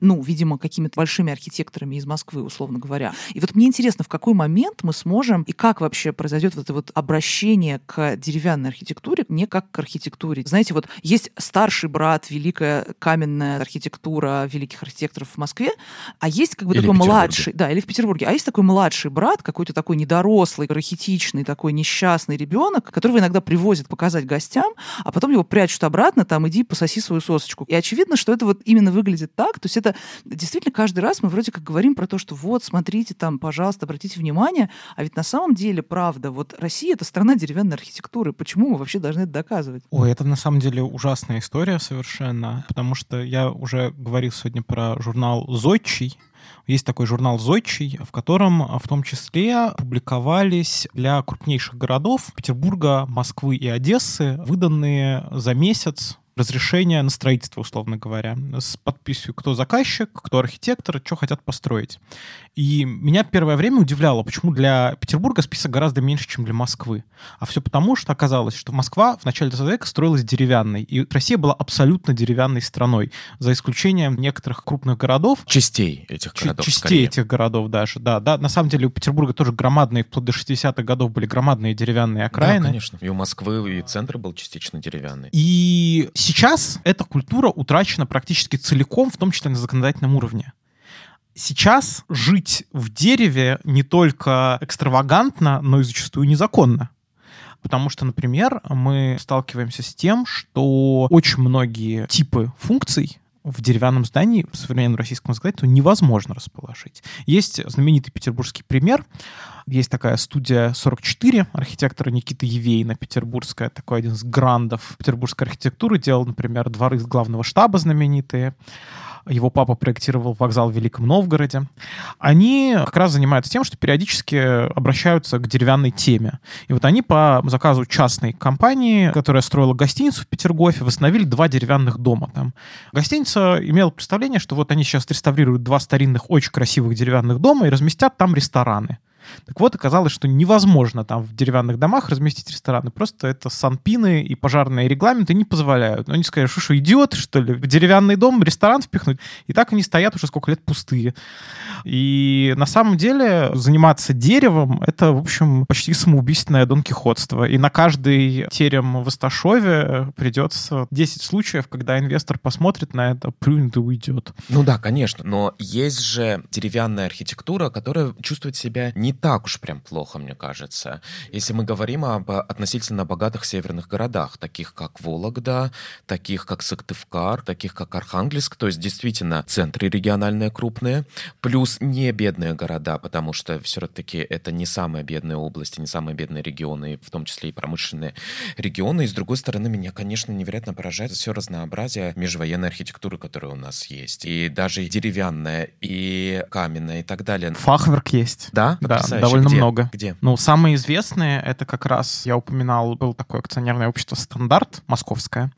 ну, видимо, какими-то большими архитекторами из Москвы, условно говоря. И вот мне интересно, в какой момент мы сможем и как вообще произойдет вот это вот обращение к деревянной архитектуре, не как к архитектуре. Знаете, вот есть старший брат, великая каменная архитектура великих архитекторов в Москве, а есть как бы или такой младший, да, или в Петербурге, а есть такой младший брат, какой-то какой-то такой недорослый, рахитичный, такой несчастный ребенок, которого иногда привозят показать гостям, а потом его прячут обратно, там, иди пососи свою сосочку. И очевидно, что это вот именно выглядит так. То есть это действительно каждый раз мы вроде как говорим про то, что вот, смотрите, там, пожалуйста, обратите внимание, а ведь на самом деле, правда, вот Россия — это страна деревянной архитектуры. Почему мы вообще должны это доказывать? Ой, это на самом деле ужасная история совершенно, потому что я уже говорил сегодня про журнал «Зодчий», есть такой журнал «Зодчий», в котором в том числе публиковались для крупнейших городов Петербурга, Москвы и Одессы выданные за месяц разрешение на строительство, условно говоря, с подписью, кто заказчик, кто архитектор, что хотят построить. И меня первое время удивляло, почему для Петербурга список гораздо меньше, чем для Москвы. А все потому, что оказалось, что Москва в начале 20 века строилась деревянной, и Россия была абсолютно деревянной страной, за исключением некоторых крупных городов. Частей этих городов, Частей скорее. этих городов даже, да. да. На самом деле у Петербурга тоже громадные, вплоть до 60-х годов были громадные деревянные окраины. Да, конечно. И у Москвы и центр был частично деревянный. И сейчас эта культура утрачена практически целиком, в том числе на законодательном уровне сейчас жить в дереве не только экстравагантно, но и зачастую незаконно. Потому что, например, мы сталкиваемся с тем, что очень многие типы функций в деревянном здании в современном российском законодательстве невозможно расположить. Есть знаменитый петербургский пример. Есть такая студия 44 архитектора Никиты Евейна, петербургская, такой один из грандов петербургской архитектуры. Делал, например, дворы главного штаба знаменитые Его папа проектировал вокзал в Великом Новгороде. Они как раз занимаются тем, что периодически обращаются к деревянной теме. И вот они по заказу частной компании, которая строила гостиницу в Петергофе, восстановили два деревянных дома там. Гостиница имела представление, что вот они сейчас реставрируют два старинных, очень красивых деревянных дома и разместят там рестораны. Так вот, оказалось, что невозможно там в деревянных домах разместить рестораны. Просто это санпины и пожарные регламенты не позволяют. Но они сказали, что что, идиот, что ли, в деревянный дом ресторан впихнуть? И так они стоят уже сколько лет пустые. И на самом деле заниматься деревом — это, в общем, почти самоубийственное донкихотство. И на каждый терем в Асташове придется 10 случаев, когда инвестор посмотрит на это, плюнет и уйдет. Ну да, конечно, но есть же деревянная архитектура, которая чувствует себя не так уж прям плохо, мне кажется. Если мы говорим об относительно богатых северных городах, таких как Вологда, таких как Сыктывкар, таких как Архангельск, то есть действительно центры региональные крупные, плюс не бедные города, потому что все-таки это не самые бедные области, не самые бедные регионы, в том числе и промышленные регионы. И с другой стороны, меня, конечно, невероятно поражает все разнообразие межвоенной архитектуры, которая у нас есть. И даже и деревянная, и каменная, и так далее. Фахверк есть. Да? Да, довольно Где? много. Где? Ну, самые известные, это как раз, я упоминал, был такое акционерное общество «Стандарт» московское.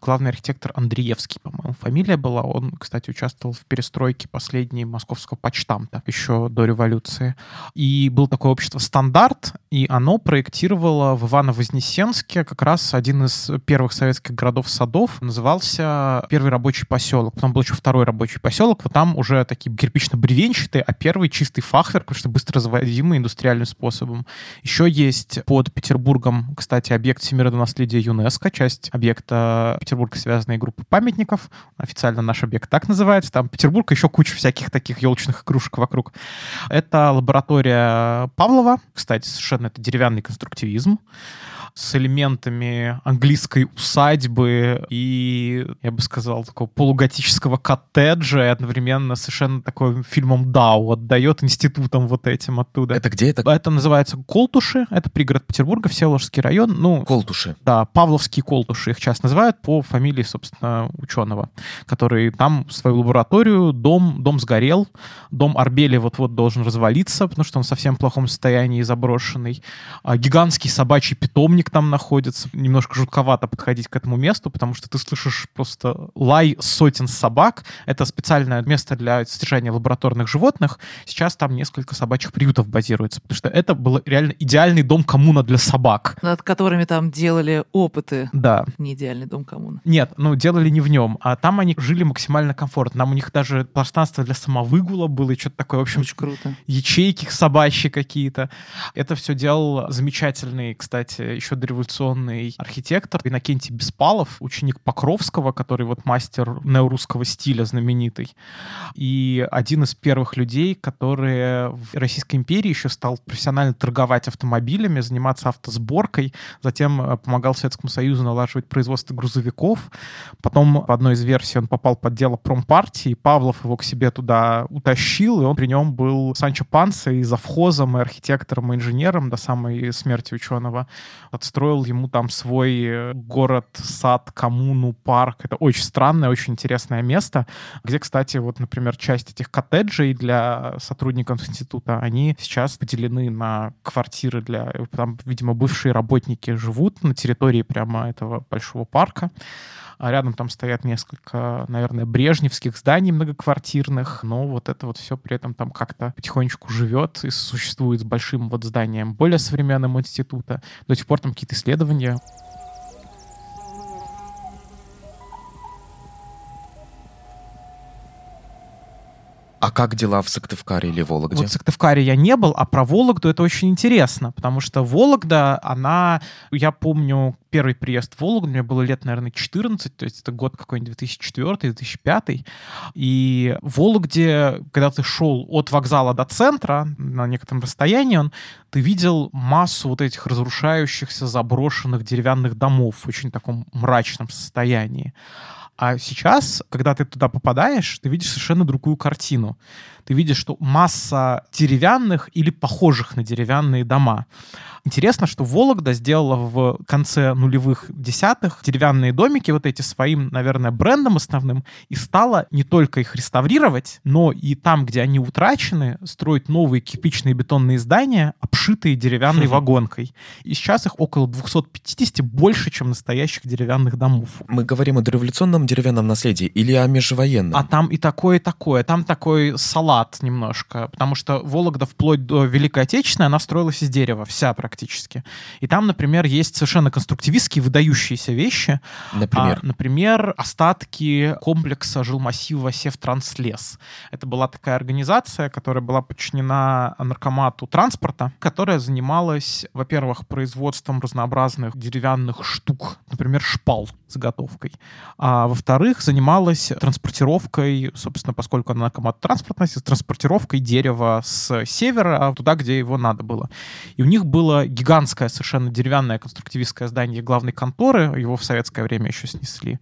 Главный архитектор Андреевский, по-моему, фамилия была. Он, кстати, участвовал в перестройке последней московского почтамта еще до революции. И был такое общество «Стандарт», и оно проектировало в Ивано-Вознесенске как раз один из первых советских городов-садов. Назывался Первый рабочий поселок. Потом был еще второй рабочий поселок. Вот там уже такие кирпично-бревенчатые, а первый чистый фахверк, потому что быстро возводимый индустриальным способом. Еще есть под Петербургом, кстати, объект всемирного наследия ЮНЕСКО, часть объекта Петербурга связанной группы памятников. Официально наш объект так называется. Там Петербург, еще куча всяких таких елочных игрушек вокруг. Это лаборатория Павлова. Кстати, совершенно это деревянный конструктивизм с элементами английской усадьбы и, я бы сказал, такого полуготического коттеджа, и одновременно совершенно такой фильмом Дау отдает институтом вот этим оттуда. Это где это? Это называется Колтуши, это пригород Петербурга, Всеволожский район. Ну, Колтуши. Да, Павловские Колтуши их часто называют по фамилии, собственно, ученого, который там свою лабораторию, дом, дом сгорел, дом Арбели вот-вот должен развалиться, потому что он в совсем плохом состоянии заброшенный. А гигантский собачий питомник там находится. Немножко жутковато подходить к этому месту, потому что ты слышишь просто лай сотен собак. Это специальное место для содержания лабораторных животных. Сейчас там несколько собачьих приютов базируется, потому что это был реально идеальный дом коммуна для собак. Над которыми там делали опыты. Да. Не идеальный дом коммуна. Нет, ну делали не в нем, а там они жили максимально комфортно. Там у них даже пространство для самовыгула было и что-то такое, в общем, Очень круто. ячейки собачьи какие-то. Это все делал замечательный, кстати, еще дореволюционный архитектор Иннокентий Беспалов, ученик Покровского, который вот мастер неорусского стиля знаменитый. И один из первых людей, которые в Российской империи еще стал профессионально торговать автомобилями, заниматься автосборкой, затем э, помогал Советскому Союзу налаживать производство грузовиков. Потом в одной из версий он попал под дело промпартии, Павлов его к себе туда утащил, и он при нем был Санчо Панса и завхозом, и архитектором, и инженером до самой смерти ученого. Отстроил ему там свой э, город, сад, коммуну, парк. Это очень странное, очень интересное место, где, кстати, вот, например, часть этих коттеджей для сотрудников института, они сейчас поделены на квартиры для... Там, видимо, бывшие работники живут на территории прямо этого большого парка. А рядом там стоят несколько, наверное, брежневских зданий многоквартирных, но вот это вот все при этом там как-то потихонечку живет и существует с большим вот зданием более современным института. До сих пор там какие-то исследования А как дела в Сыктывкаре или Вологде? Вот в Сыктывкаре я не был, а про Вологду это очень интересно, потому что Вологда, она, я помню, первый приезд в Вологду, мне было лет, наверное, 14, то есть это год какой-нибудь 2004-2005, и в Вологде, когда ты шел от вокзала до центра на некотором расстоянии, он, ты видел массу вот этих разрушающихся, заброшенных деревянных домов в очень таком мрачном состоянии. А сейчас, когда ты туда попадаешь, ты видишь совершенно другую картину. Ты видишь, что масса деревянных или похожих на деревянные дома. Интересно, что Вологда сделала в конце нулевых десятых деревянные домики вот эти своим, наверное, брендом основным и стала не только их реставрировать, но и там, где они утрачены, строить новые кирпичные бетонные здания, обшитые деревянной вагонкой. И сейчас их около 250, больше, чем настоящих деревянных домов. Мы говорим о дореволюционном деревянном наследии или о межвоенном? А там и такое, и такое. Там такой салат немножко, потому что Вологда вплоть до Великой Отечественной, она строилась из дерева, вся практически практически. И там, например, есть совершенно конструктивистские, выдающиеся вещи. Например? А, например, остатки комплекса жилмассива Севтранслес. Это была такая организация, которая была подчинена наркомату транспорта, которая занималась, во-первых, производством разнообразных деревянных штук, например, шпал заготовкой. А во-вторых, занималась транспортировкой, собственно, поскольку она наркомат транспортности, транспортировкой дерева с севера туда, где его надо было. И у них было гигантское совершенно деревянное конструктивистское здание главной конторы, его в советское время еще снесли.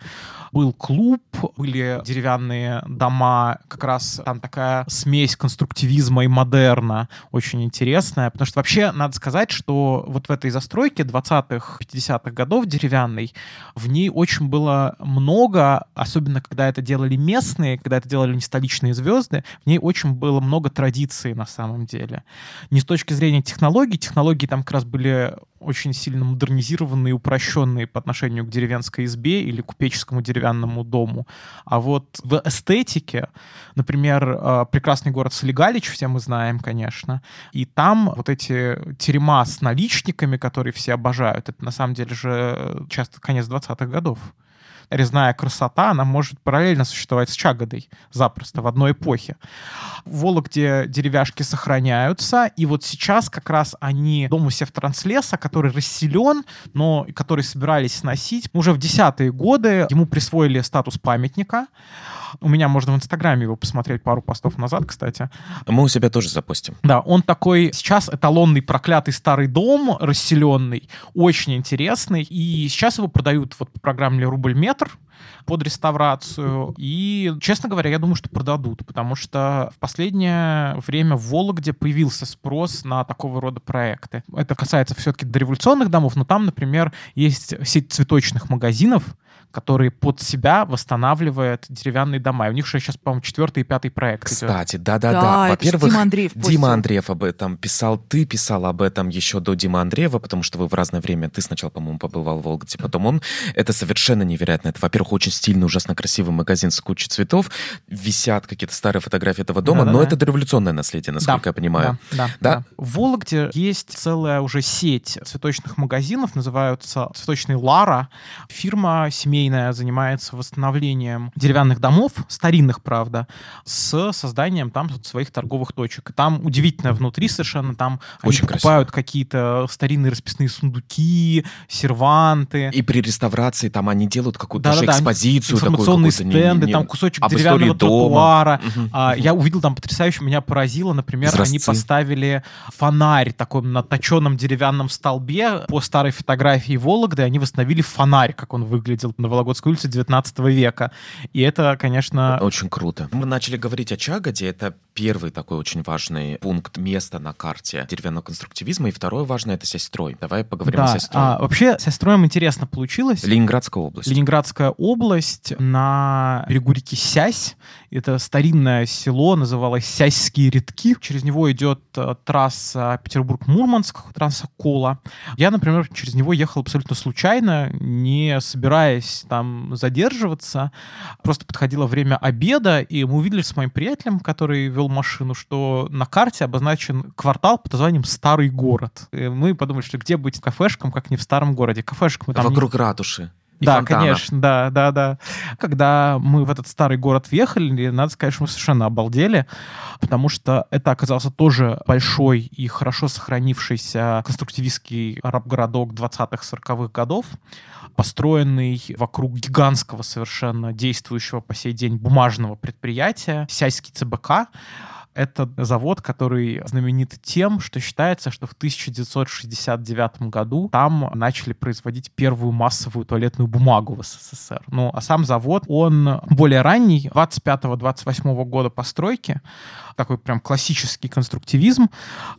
Был клуб, были деревянные дома, как раз там такая смесь конструктивизма и модерна, очень интересная, потому что вообще надо сказать, что вот в этой застройке 20-х, 50-х годов деревянной, в ней очень было много, особенно когда это делали местные, когда это делали не столичные звезды, в ней очень было много традиций на самом деле. Не с точки зрения технологий, технологии там как раз были очень сильно модернизированные и упрощенные по отношению к деревенской избе или купеческому деревянному дому. А вот в эстетике, например, э, прекрасный город Солигалич, все мы знаем, конечно, и там вот эти терема с наличниками, которые все обожают, это на самом деле же часто конец 20-х годов резная красота, она может параллельно существовать с Чагодой запросто в одной эпохе. В Вологде деревяшки сохраняются, и вот сейчас как раз они дом у Севтранслеса, который расселен, но который собирались сносить. Уже в десятые годы ему присвоили статус памятника. У меня можно в Инстаграме его посмотреть пару постов назад, кстати. Мы у себя тоже запустим. Да, он такой сейчас эталонный проклятый старый дом, расселенный, очень интересный. И сейчас его продают вот по программе «Рубль метр», под реставрацию. И, честно говоря, я думаю, что продадут, потому что в последнее время в Вологде появился спрос на такого рода проекты. Это касается все-таки дореволюционных домов, но там, например, есть сеть цветочных магазинов, который под себя восстанавливает деревянные дома. И у них же сейчас, по-моему, четвертый и пятый проект. Кстати, да-да-да. Да, Во-первых, Дима Андреев. Дима Андреев об этом писал, ты писал об этом еще до Дима Андреева, потому что вы в разное время, ты сначала, по-моему, побывал в Волгоде, потом он. Это совершенно невероятно. Это, во-первых, очень стильный, ужасно красивый магазин с кучей цветов. Висят какие-то старые фотографии этого дома, Да-да-да. но это дореволюционное наследие, насколько я понимаю. Да, да, Да? да. В Вологде есть целая уже сеть цветочных магазинов, называются цветочные Лара. Фирма семейная занимается восстановлением деревянных домов, старинных, правда, с созданием там своих торговых точек. Там удивительно внутри совершенно, там Очень они покупают какие-то старинные расписные сундуки, серванты. И при реставрации там они делают какую-то даже Да-да-да, экспозицию информационные не- стенды, не- там кусочек деревянного тротуара. Мгм. А, я увидел там потрясающе, меня поразило, например, они Изразцы. поставили фонарь такой на точенном деревянном столбе по старой фотографии Вологды, они восстановили фонарь, как он выглядел на Вологодской улице 19 века. И это, конечно, Очень круто. Мы начали говорить о Чагоде. Это первый такой очень важный пункт места на карте деревянного конструктивизма. И второе важное — это Сестрой. Давай поговорим да. о Сестрой. А, вообще, с строем интересно получилось. Ленинградская область. Ленинградская область на берегу реки Сясь. Это старинное село, называлось Сяськие редки. Через него идет э, трасса Петербург-Мурманск, трасса Кола. Я, например, через него ехал абсолютно случайно, не собираясь там задерживаться. Просто подходило время обеда, и мы увидели с моим приятелем, который вел машину, что на карте обозначен квартал под названием Старый город. И мы подумали, что где быть кафешкам, как не в старом городе. Кафешек мы там не Вокруг ратуши. и да, фонтана. конечно, да, да, да. Когда мы в этот старый город въехали, надо сказать, что мы совершенно обалдели, потому что это оказался тоже большой и хорошо сохранившийся конструктивистский араб-городок 20-х, 40-х годов, построенный вокруг гигантского совершенно действующего по сей день бумажного предприятия, Сяйский ЦБК, Это завод, который знаменит тем, что считается, что в 1969 году там начали производить первую массовую туалетную бумагу в СССР. Ну, а сам завод, он более ранний, 25-28 года постройки, такой прям классический конструктивизм.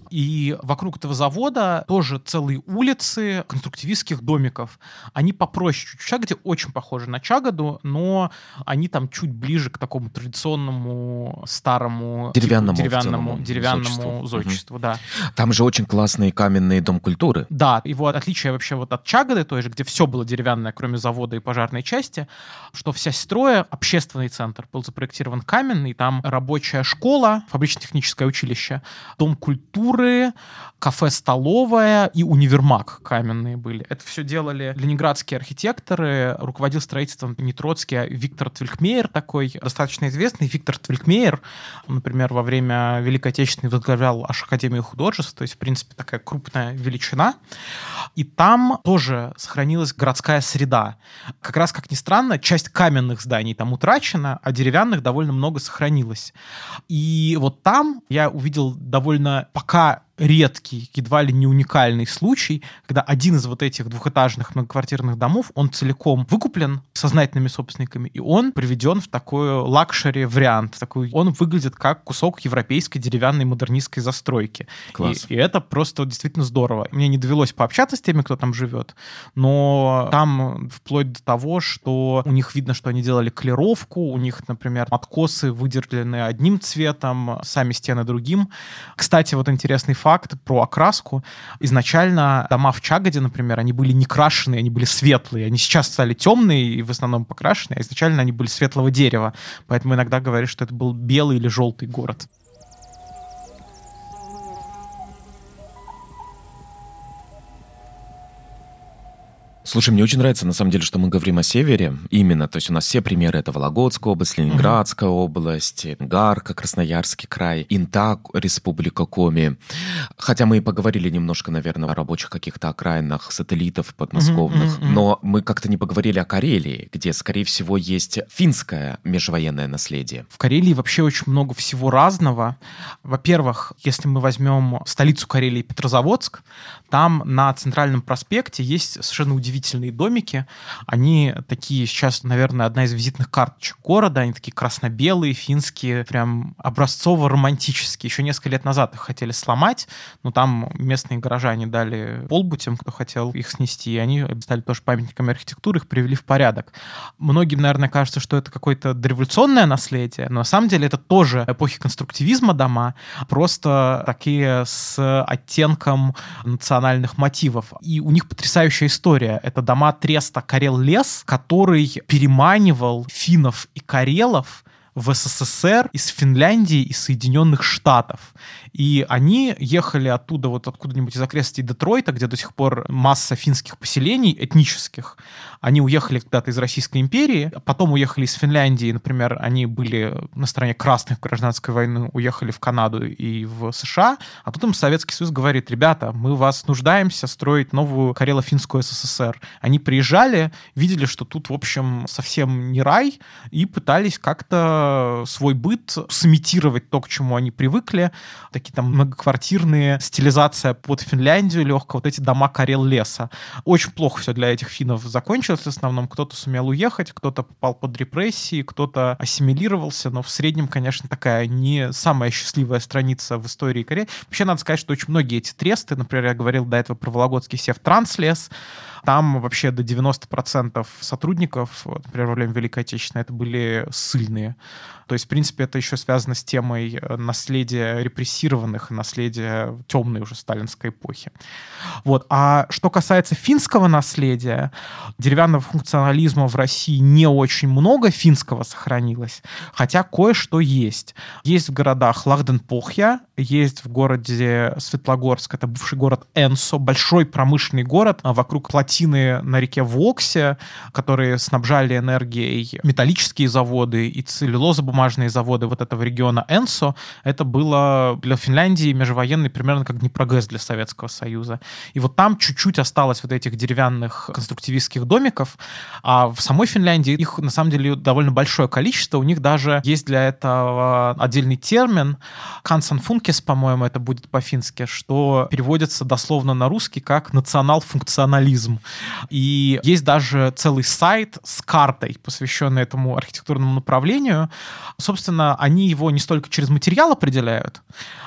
И вокруг этого завода тоже целые улицы конструктивистских домиков. Они попроще чуть-чуть. Чагоде очень похожи на Чагоду, но они там чуть ближе к такому традиционному старому деревянному, типу, деревянному, целом, деревянному зодчеству. зодчеству, да. Там же очень классный каменный дом культуры. Да, его отличие вообще вот от Чагоды той же, где все было деревянное, кроме завода и пожарной части, что вся строя, общественный центр был запроектирован каменный, там рабочая школа, фабрично-техническое училище, дом культуры, кафе-столовая и универмаг каменные были. Это все делали ленинградские архитекторы, руководил строительством не Троцкий, а Виктор Твилькмейер такой, достаточно известный. Виктор Твилькмейер, например, во время Великой Отечественной возглавлял аж Академию художеств, то есть, в принципе, такая крупная величина. И там тоже сохранилась городская среда. Как раз, как ни странно, часть каменных зданий там утрачена, а деревянных довольно много сохранилось. И вот там я увидел довольно пока редкий, едва ли не уникальный случай, когда один из вот этих двухэтажных многоквартирных домов, он целиком выкуплен сознательными собственниками, и он приведен в такой luxury вариант. Такой, он выглядит как кусок европейской деревянной модернистской застройки. Класс. И, и это просто действительно здорово. Мне не довелось пообщаться с теми, кто там живет, но там вплоть до того, что у них видно, что они делали клировку, у них, например, откосы выделены одним цветом, сами стены другим. Кстати, вот интересный факт, факт про окраску. Изначально дома в Чагоде, например, они были не крашеные, они были светлые. Они сейчас стали темные и в основном покрашенные, а изначально они были светлого дерева. Поэтому иногда говорят, что это был белый или желтый город. Слушай, мне очень нравится, на самом деле, что мы говорим о севере именно. То есть у нас все примеры — это Вологодская область, Ленинградская mm-hmm. область, Гарка, Красноярский край, Интак, Республика Коми. Хотя мы и поговорили немножко, наверное, о рабочих каких-то окраинах, сателлитов подмосковных. Mm-hmm. Но мы как-то не поговорили о Карелии, где, скорее всего, есть финское межвоенное наследие. В Карелии вообще очень много всего разного. Во-первых, если мы возьмем столицу Карелии Петрозаводск, там на Центральном проспекте есть совершенно удивительные удивительные домики. Они такие сейчас, наверное, одна из визитных карточек города. Они такие красно-белые, финские, прям образцово-романтические. Еще несколько лет назад их хотели сломать, но там местные горожане дали полбу тем, кто хотел их снести, и они стали тоже памятниками архитектуры, их привели в порядок. Многим, наверное, кажется, что это какое-то дореволюционное наследие, но на самом деле это тоже эпохи конструктивизма дома, просто такие с оттенком национальных мотивов. И у них потрясающая история это дома Треста Карел-Лес, который переманивал финнов и карелов в СССР из Финляндии и Соединенных Штатов. И они ехали оттуда, вот откуда-нибудь из окрестностей Детройта, где до сих пор масса финских поселений этнических. Они уехали когда-то из Российской империи, потом уехали из Финляндии, например, они были на стороне красных в гражданской войны, уехали в Канаду и в США, а тут им Советский Союз говорит, ребята, мы вас нуждаемся строить новую Карело-Финскую СССР. Они приезжали, видели, что тут, в общем, совсем не рай, и пытались как-то свой быт сымитировать то, к чему они привыкли такие там многоквартирные, стилизация под Финляндию легкая, вот эти дома Карел леса. Очень плохо все для этих финнов закончилось в основном. Кто-то сумел уехать, кто-то попал под репрессии, кто-то ассимилировался, но в среднем, конечно, такая не самая счастливая страница в истории Кореи. Вообще, надо сказать, что очень многие эти тресты, например, я говорил до этого про Вологодский Севтранслес, там вообще до 90% сотрудников, например, во время Великой Отечественной, это были сильные. То есть, в принципе, это еще связано с темой э, наследия репрессированных, наследия темной уже сталинской эпохи. Вот. А что касается финского наследия, деревянного функционализма в России не очень много финского сохранилось, хотя кое-что есть. Есть в городах Лахденпохья, есть в городе Светлогорск, это бывший город Энсо, большой промышленный город а вокруг плотины на реке Воксе, которые снабжали энергией металлические заводы и целлюлозобумажные заводы вот этого региона Энсо. Это было для Финляндии межвоенный примерно как Днепрогэс для Советского Союза. И вот там чуть-чуть осталось вот этих деревянных конструктивистских домиков, а в самой Финляндии их на самом деле довольно большое количество. У них даже есть для этого отдельный термин «кансанфункес», по-моему, это будет по-фински, что переводится дословно на русский как «национал-функционализм». И есть даже целый сайт с картой, посвященный этому архитектурному направлению. Собственно, они его не столько через материал определяют,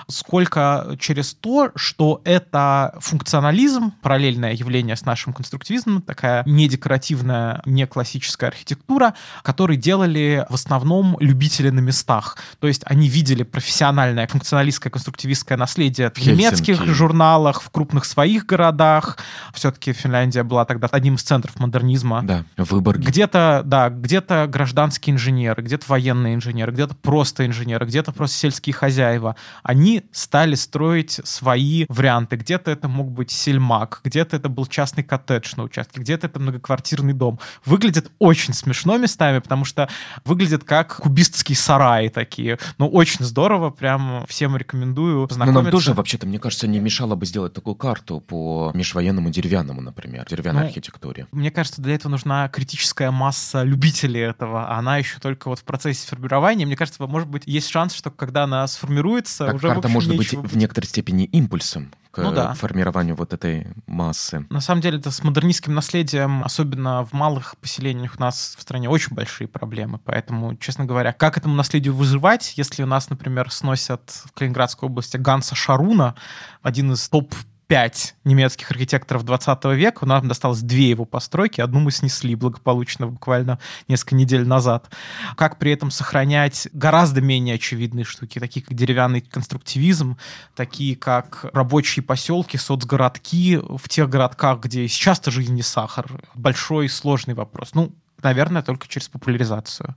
сколько через то, что это функционализм, параллельное явление с нашим конструктивизмом, такая не декоративная, не классическая архитектура, который делали в основном любители на местах. То есть они видели профессиональное функционалистское конструктивистское наследие в немецких журналах, в крупных своих городах. Все-таки Финляндия была тогда одним из центров модернизма. Да, выбор. Где-то, да, где-то гражданские инженеры, где-то военные инженеры, где-то просто инженеры, где-то просто сельские хозяева. Они стали строить свои варианты. Где-то это мог быть сельмак, где-то это был частный коттедж на участке, где-то это многоквартирный дом. Выглядит очень смешно местами, потому что выглядит как кубистские сараи такие. Ну, очень здорово, прям всем рекомендую познакомиться. Но нам тоже, вообще-то, мне кажется, не мешало бы сделать такую карту по межвоенному деревянному, например, деревянной ну, архитектуре. Мне кажется, для этого нужна критическая масса любителей этого, а она еще только вот в процессе формирования. Мне кажется, может быть, есть шанс, что когда она сформируется, так, уже карта может быть в некоторой степени импульсом к ну, да. формированию вот этой массы. На самом деле это с модернистским наследием, особенно в малых поселениях у нас в стране очень большие проблемы. Поэтому, честно говоря, как этому наследию выживать, если у нас, например, сносят в Калининградской области Ганса Шаруна, один из топ пять немецких архитекторов 20 века, нам досталось две его постройки, одну мы снесли благополучно буквально несколько недель назад. Как при этом сохранять гораздо менее очевидные штуки, такие как деревянный конструктивизм, такие как рабочие поселки, соцгородки в тех городках, где сейчас-то жизнь не сахар. Большой сложный вопрос. Ну, наверное, только через популяризацию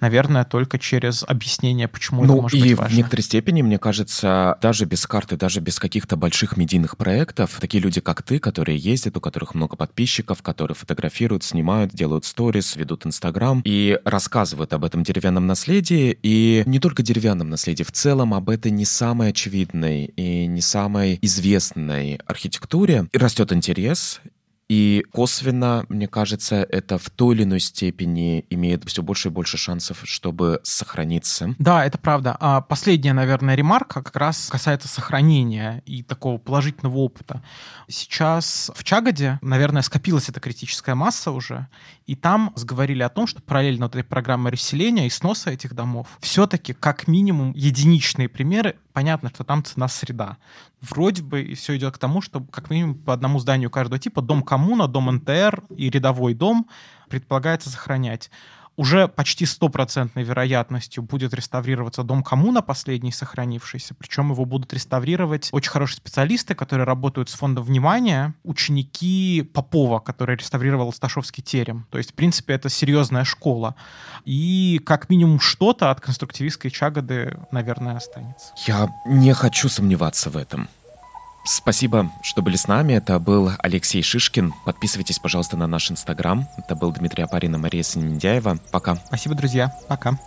наверное, только через объяснение, почему ну, это может и быть важно. в некоторой степени, мне кажется, даже без карты, даже без каких-то больших медийных проектов, такие люди, как ты, которые ездят, у которых много подписчиков, которые фотографируют, снимают, делают сторис, ведут Инстаграм и рассказывают об этом деревянном наследии, и не только деревянном наследии, в целом об этой не самой очевидной и не самой известной архитектуре. И растет интерес, и косвенно, мне кажется, это в той или иной степени имеет все больше и больше шансов, чтобы сохраниться. Да, это правда. А последняя, наверное, ремарка как раз касается сохранения и такого положительного опыта. Сейчас в Чагаде, наверное, скопилась эта критическая масса уже, и там сговорили о том, что параллельно вот этой программы расселения и сноса этих домов, все-таки как минимум единичные примеры, понятно, что там цена среда. Вроде бы все идет к тому, что как минимум по одному зданию каждого типа дом коммуна, дом НТР и рядовой дом предполагается сохранять уже почти стопроцентной вероятностью будет реставрироваться дом коммуна, последний сохранившийся. Причем его будут реставрировать очень хорошие специалисты, которые работают с фондом внимания, ученики Попова, который реставрировал Сташовский терем. То есть, в принципе, это серьезная школа. И как минимум что-то от конструктивистской чагоды, наверное, останется. Я не хочу сомневаться в этом. Спасибо, что были с нами. Это был Алексей Шишкин. Подписывайтесь, пожалуйста, на наш Инстаграм. Это был Дмитрий Апарин и Мария Синемендяева. Пока. Спасибо, друзья. Пока.